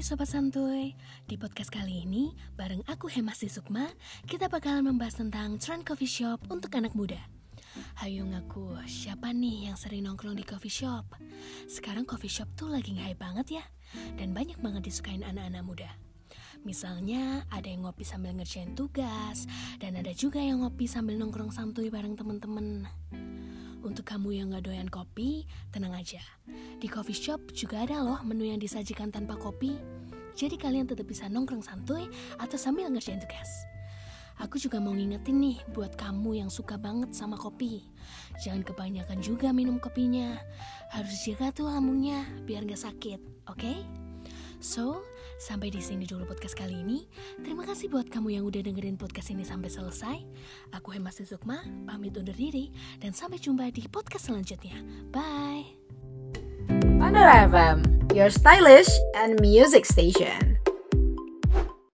Hai Sobat Santuy, di podcast kali ini bareng aku Hemas Sukma Kita bakalan membahas tentang trend coffee shop untuk anak muda. Hayo ngaku, siapa nih yang sering nongkrong di coffee shop? Sekarang coffee shop tuh lagi nge banget ya Dan banyak banget disukain anak-anak muda. Misalnya ada yang ngopi sambil ngerjain tugas Dan ada juga yang ngopi sambil nongkrong santuy bareng temen-temen untuk kamu yang gak doyan kopi, tenang aja. Di coffee shop juga ada loh menu yang disajikan tanpa kopi. Jadi kalian tetap bisa nongkrong santuy atau sambil ngerjain tugas. Aku juga mau ngingetin nih buat kamu yang suka banget sama kopi. Jangan kebanyakan juga minum kopinya. Harus jaga tuh lambungnya biar gak sakit, oke? Okay? So, sampai di sini dulu podcast kali ini. Terima kasih buat kamu yang udah dengerin podcast ini sampai selesai. Aku Hemas Sukma, pamit undur diri dan sampai jumpa di podcast selanjutnya. Bye. Pandora FM, your stylish and music station.